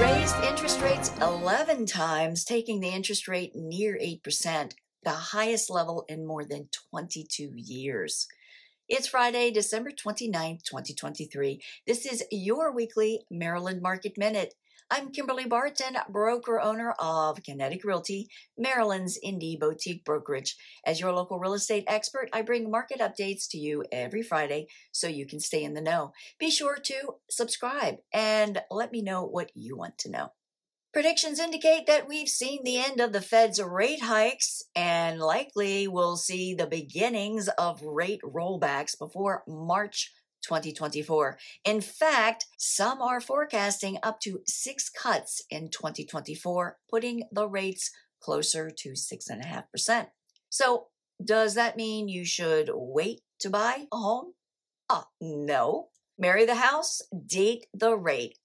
raised interest rates 11 times, taking the interest rate near 8%, the highest level in more than 22 years. It's Friday, December 29th, 2023. This is your weekly Maryland Market Minute. I'm Kimberly Barton, broker owner of Kinetic Realty, Maryland's indie boutique brokerage. As your local real estate expert, I bring market updates to you every Friday so you can stay in the know. Be sure to subscribe and let me know what you want to know. Predictions indicate that we've seen the end of the Fed's rate hikes and likely will see the beginnings of rate rollbacks before March 2024. In fact, some are forecasting up to six cuts in 2024, putting the rates closer to 6.5%. So, does that mean you should wait to buy a home? Uh, no. Marry the house, date the rate.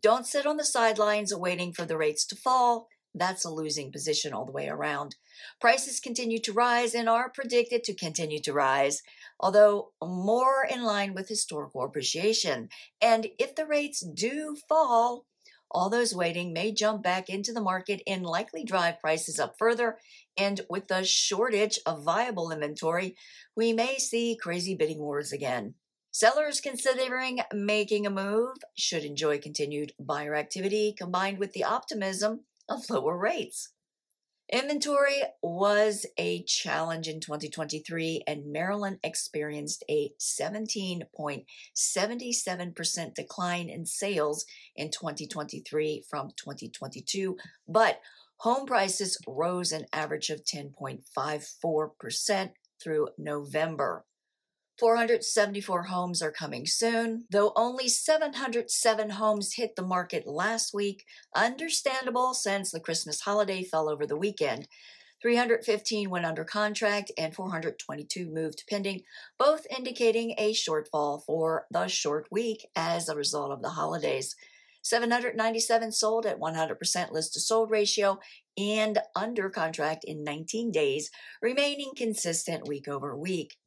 Don't sit on the sidelines waiting for the rates to fall. That's a losing position all the way around. Prices continue to rise and are predicted to continue to rise, although more in line with historical appreciation. And if the rates do fall, all those waiting may jump back into the market and likely drive prices up further. And with the shortage of viable inventory, we may see crazy bidding wars again. Sellers considering making a move should enjoy continued buyer activity combined with the optimism of lower rates. Inventory was a challenge in 2023, and Maryland experienced a 17.77% decline in sales in 2023 from 2022. But home prices rose an average of 10.54% through November. 474 homes are coming soon, though only 707 homes hit the market last week. Understandable since the Christmas holiday fell over the weekend. 315 went under contract and 422 moved pending, both indicating a shortfall for the short week as a result of the holidays. 797 sold at 100% list to sold ratio and under contract in 19 days, remaining consistent week over week.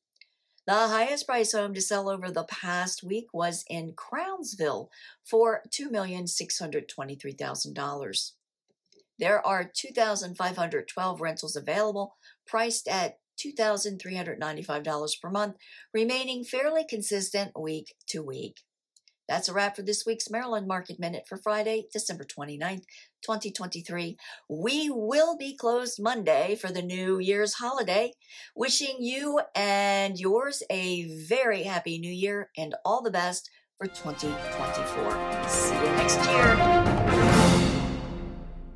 The highest price home to sell over the past week was in Crownsville for $2,623,000. There are 2,512 rentals available, priced at $2,395 per month, remaining fairly consistent week to week. That's a wrap for this week's Maryland Market Minute for Friday, December 29th, 2023. We will be closed Monday for the New Year's holiday. Wishing you and yours a very happy new year and all the best for 2024. See you next year.